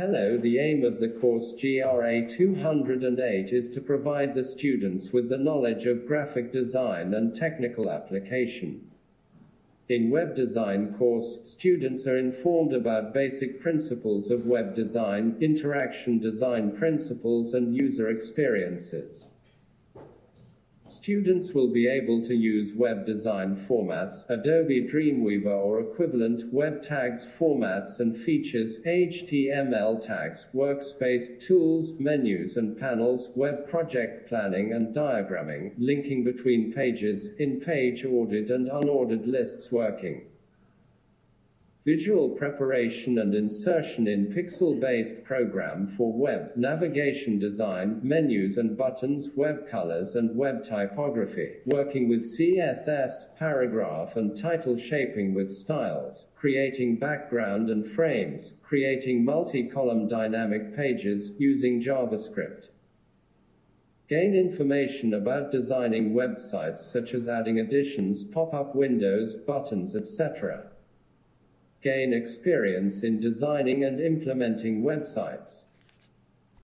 Hello, the aim of the course GRA 208 is to provide the students with the knowledge of graphic design and technical application. In web design course, students are informed about basic principles of web design, interaction design principles and user experiences. Students will be able to use web design formats, Adobe Dreamweaver or equivalent web tags formats and features, HTML tags, workspace tools, menus and panels, web project planning and diagramming, linking between pages, in-page ordered and unordered lists working. Visual preparation and insertion in pixel-based program for web, navigation design, menus and buttons, web colors and web typography, working with CSS, paragraph and title shaping with styles, creating background and frames, creating multi-column dynamic pages using JavaScript. Gain information about designing websites such as adding additions, pop-up windows, buttons, etc gain experience in designing and implementing websites.